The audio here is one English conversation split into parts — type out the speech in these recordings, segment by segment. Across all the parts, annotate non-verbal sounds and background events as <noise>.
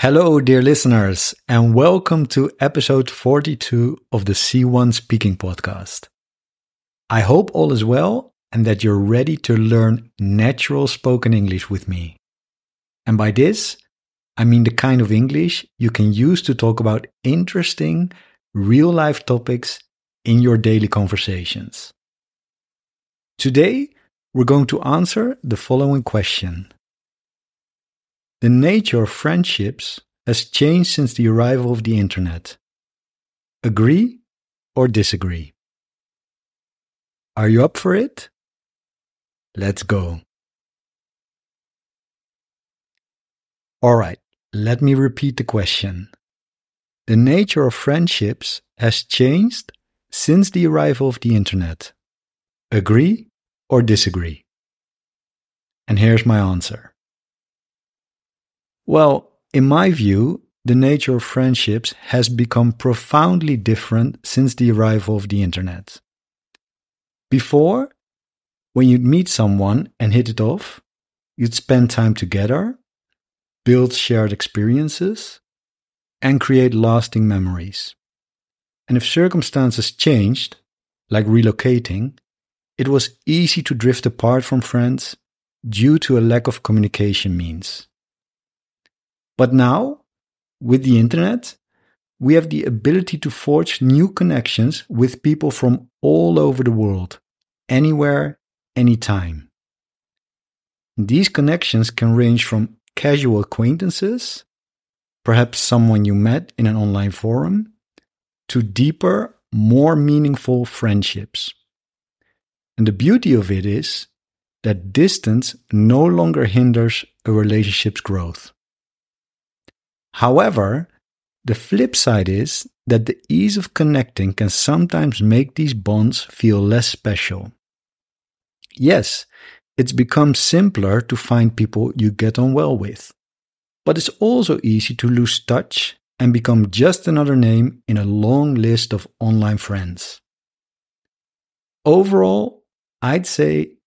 Hello, dear listeners, and welcome to episode 42 of the C1 Speaking Podcast. I hope all is well and that you're ready to learn natural spoken English with me. And by this, I mean the kind of English you can use to talk about interesting, real life topics in your daily conversations. Today, we're going to answer the following question the nature of friendships has changed since the arrival of the internet. Agree or disagree? Are you up for it? Let's go. All right, let me repeat the question. The nature of friendships has changed since the arrival of the internet. Agree or disagree? And here's my answer. Well, in my view, the nature of friendships has become profoundly different since the arrival of the internet. Before, when you'd meet someone and hit it off, you'd spend time together, build shared experiences, and create lasting memories. And if circumstances changed, like relocating, it was easy to drift apart from friends due to a lack of communication means. But now, with the internet, we have the ability to forge new connections with people from all over the world, anywhere, anytime. These connections can range from casual acquaintances, perhaps someone you met in an online forum, to deeper, more meaningful friendships. And the beauty of it is that distance no longer hinders a relationship's growth. However, the flip side is that the ease of connecting can sometimes make these bonds feel less special. Yes, it's become simpler to find people you get on well with, but it's also easy to lose touch and become just another name in a long list of online friends. Overall, I'd say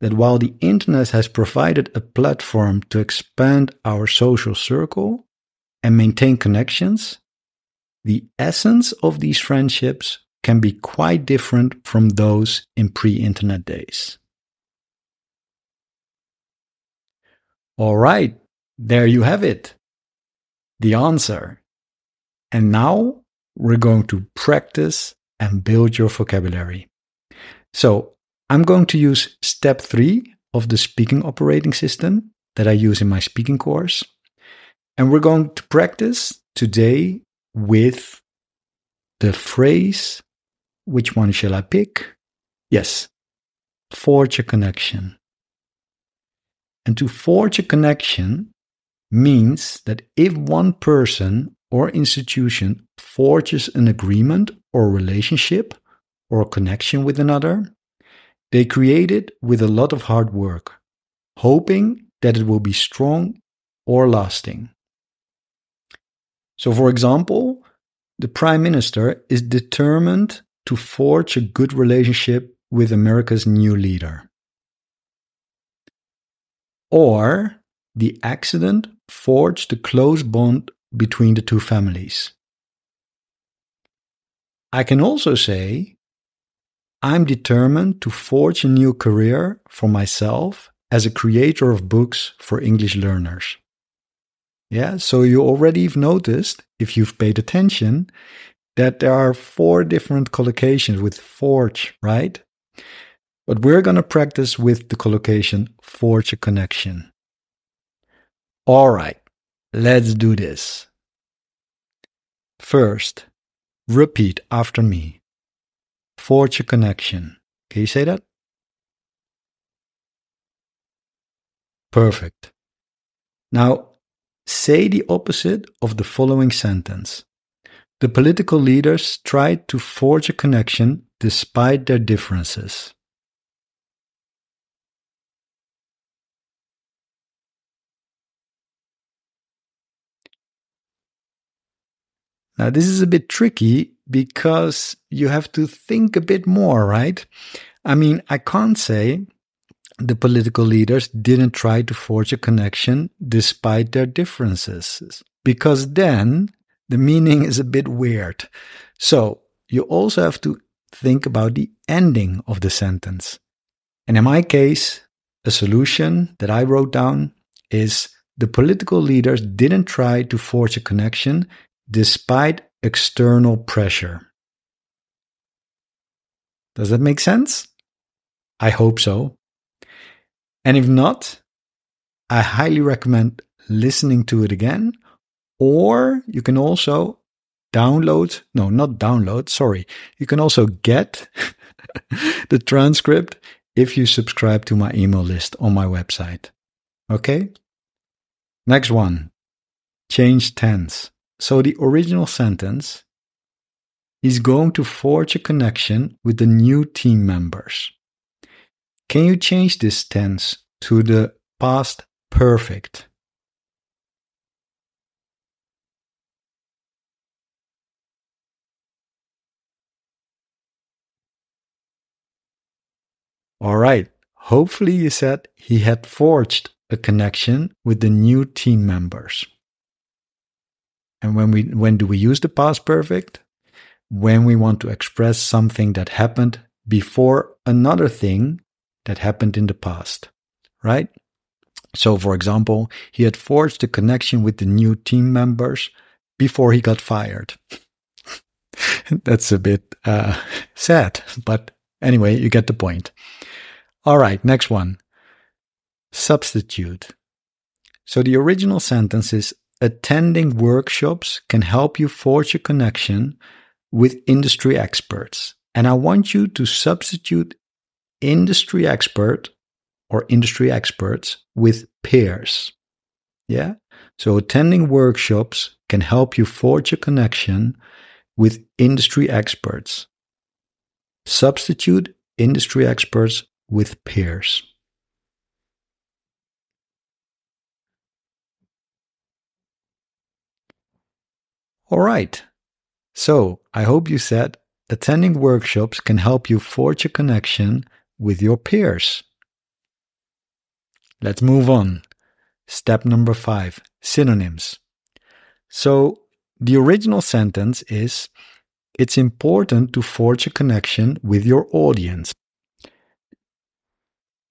that while the internet has provided a platform to expand our social circle, and maintain connections, the essence of these friendships can be quite different from those in pre internet days. All right, there you have it. The answer. And now we're going to practice and build your vocabulary. So I'm going to use step three of the speaking operating system that I use in my speaking course. And we're going to practice today with the phrase which one shall I pick? Yes, forge a connection. And to forge a connection means that if one person or institution forges an agreement or relationship or connection with another, they create it with a lot of hard work, hoping that it will be strong or lasting. So, for example, the prime minister is determined to forge a good relationship with America's new leader. Or the accident forged a close bond between the two families. I can also say, I'm determined to forge a new career for myself as a creator of books for English learners. Yeah, so you already have noticed, if you've paid attention, that there are four different collocations with forge, right? But we're going to practice with the collocation forge a connection. All right, let's do this. First, repeat after me. Forge a connection. Can you say that? Perfect. Now, Say the opposite of the following sentence. the political leaders tried to forge a connection despite their differences. Now, this is a bit tricky because you have to think a bit more, right? I mean, I can't say the political leaders didn't try to forge a connection despite their differences, because then the meaning is a bit weird. So you also have to think about the ending of the sentence. And in my case, a solution that I wrote down is the political leaders didn't try to forge a connection despite external pressure. Does that make sense? I hope so. And if not, I highly recommend listening to it again. Or you can also download, no, not download, sorry. You can also get <laughs> the transcript if you subscribe to my email list on my website. Okay? Next one change tense. So the original sentence is going to forge a connection with the new team members. Can you change this tense to the past perfect? All right. Hopefully, you said he had forged a connection with the new team members. And when we when do we use the past perfect? When we want to express something that happened before another thing that happened in the past, right? So, for example, he had forged a connection with the new team members before he got fired. <laughs> That's a bit uh, sad, but anyway, you get the point. All right, next one. Substitute. So the original sentence is attending workshops can help you forge a connection with industry experts. And I want you to substitute industry expert or industry experts with peers. Yeah. So attending workshops can help you forge a connection with industry experts. Substitute industry experts with peers. All right. So I hope you said attending workshops can help you forge a connection with your peers. Let's move on. Step number five synonyms. So the original sentence is It's important to forge a connection with your audience.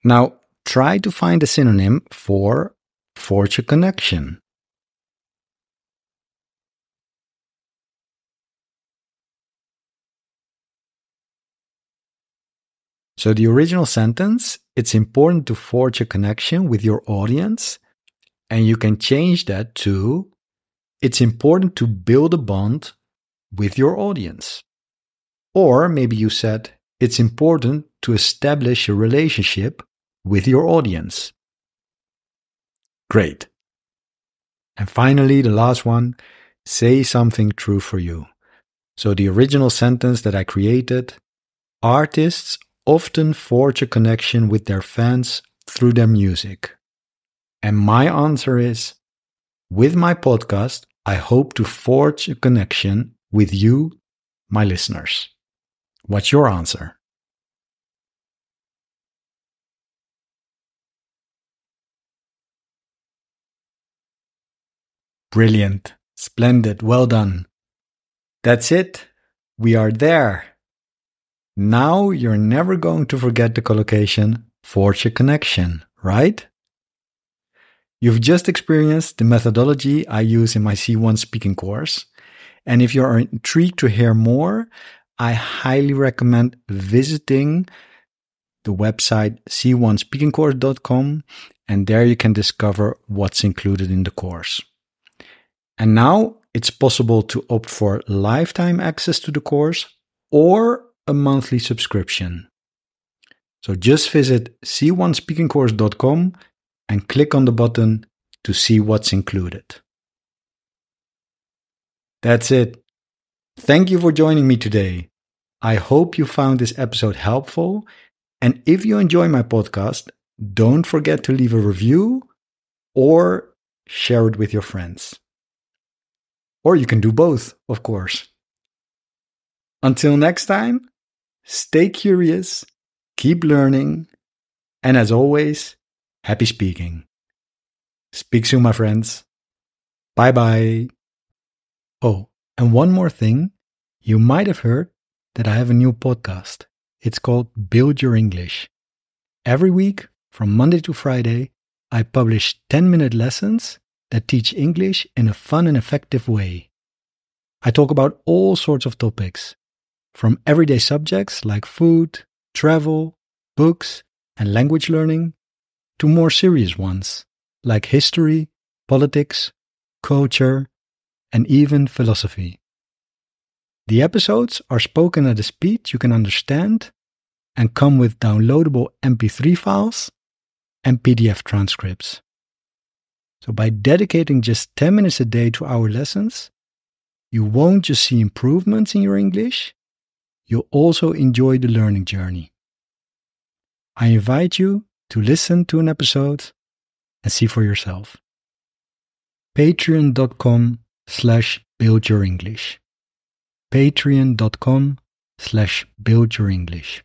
Now, try to find a synonym for forge a connection. So the original sentence, it's important to forge a connection with your audience. And you can change that to, it's important to build a bond with your audience. Or maybe you said, it's important to establish a relationship with your audience. Great. And finally, the last one, say something true for you. So the original sentence that I created, artists often forge a connection with their fans through their music? And my answer is with my podcast, I hope to forge a connection with you, my listeners. What's your answer? Brilliant. Splendid. Well done. That's it. We are there. Now you're never going to forget the collocation forge a connection, right? You've just experienced the methodology I use in my C1 speaking course. And if you're intrigued to hear more, I highly recommend visiting the website c1speakingcourse.com and there you can discover what's included in the course. And now it's possible to opt for lifetime access to the course or a monthly subscription. So just visit c1speakingcourse.com and click on the button to see what's included. That's it. Thank you for joining me today. I hope you found this episode helpful. And if you enjoy my podcast, don't forget to leave a review or share it with your friends. Or you can do both, of course. Until next time, stay curious, keep learning, and as always, happy speaking. Speak soon, my friends. Bye bye. Oh, and one more thing. You might have heard that I have a new podcast. It's called Build Your English. Every week, from Monday to Friday, I publish 10 minute lessons that teach English in a fun and effective way. I talk about all sorts of topics, from everyday subjects like food, travel, books, and language learning, to more serious ones like history, politics, culture, and even philosophy. The episodes are spoken at a speed you can understand and come with downloadable MP3 files and PDF transcripts. So, by dedicating just 10 minutes a day to our lessons, you won't just see improvements in your English, you'll also enjoy the learning journey. I invite you to listen to an episode and see for yourself. Patreon.com slash build your English. Patreon.com slash build your English.